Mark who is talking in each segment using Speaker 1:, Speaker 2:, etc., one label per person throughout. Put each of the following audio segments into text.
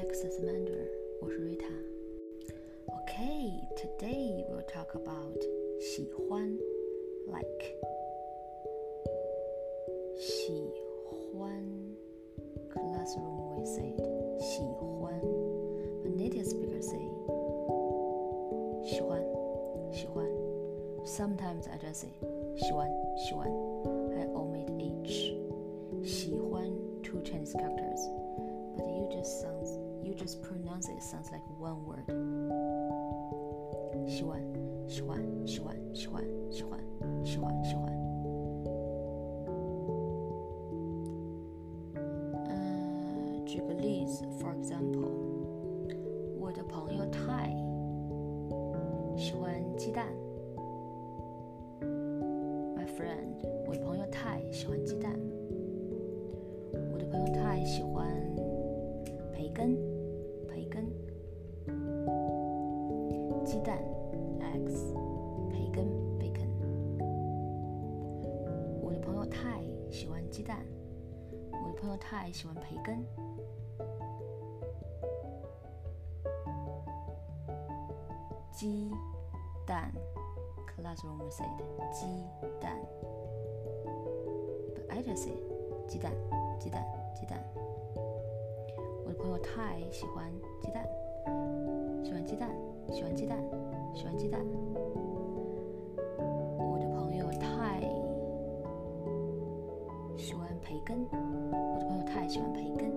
Speaker 1: This is Amanda，我是 Rita。Okay, today we'll talk about 喜欢，like 喜欢。Classroom we say 喜欢，but native speakers say 喜欢，喜欢。Sometimes I just say 喜欢，喜欢。I omit H. 喜欢 two Chinese characters, just pronounce it sounds like one word. 喜欢，喜欢，喜欢，喜欢，喜欢，喜欢，喜欢。嗯，举个例子，for example，我的朋友泰喜欢鸡蛋。My friend，我的朋友泰喜欢鸡蛋。我的朋友泰喜欢培根， 鸡蛋，eggs，培根，bacon。我的朋友泰喜欢鸡蛋，我的朋友泰喜欢培根。鸡蛋，classroom said 鸡蛋，but I just say 鸡蛋，鸡蛋，鸡蛋。我的朋友太喜欢鸡蛋，喜欢鸡蛋，喜欢鸡蛋，喜欢鸡蛋。我的朋友太喜欢培根，我的朋友太喜欢培根，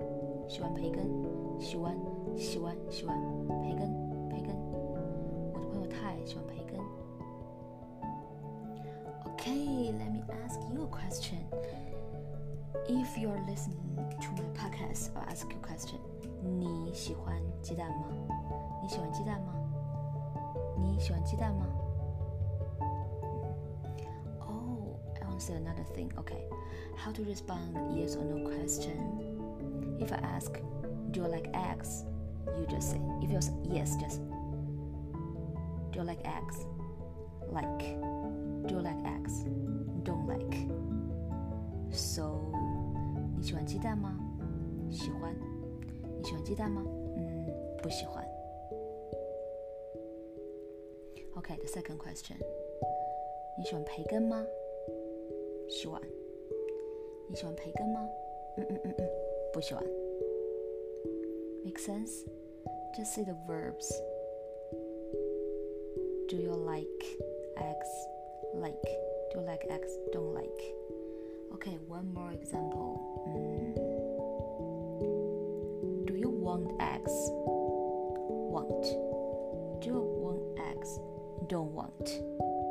Speaker 1: 喜欢培根，喜欢，喜欢，喜欢培根，培根。我的朋友太喜欢培根。OK，let me ask you a question. If you're listening to my podcast, I'll ask you a question. 你喜欢鸡蛋吗？你喜欢鸡蛋吗？你喜欢鸡蛋吗？Oh, I want to say another thing. Okay, how to respond yes or no question? If I ask, do you like eggs? You just say. If you say yes, just do you like eggs? Like. Do you like eggs? Don't like. So 你喜欢鸡蛋吗？喜欢。你喜欢鸡蛋吗？嗯，不喜欢。 Okay, the second question. 你喜欢培根吗？喜欢。你喜欢培根吗？嗯嗯嗯嗯，不喜欢。Make sense? Just say the verbs. Do you like eggs? Like. Do you like eggs? Don't like. Okay, one more example. Mm. Do you want eggs? Want. Don't want.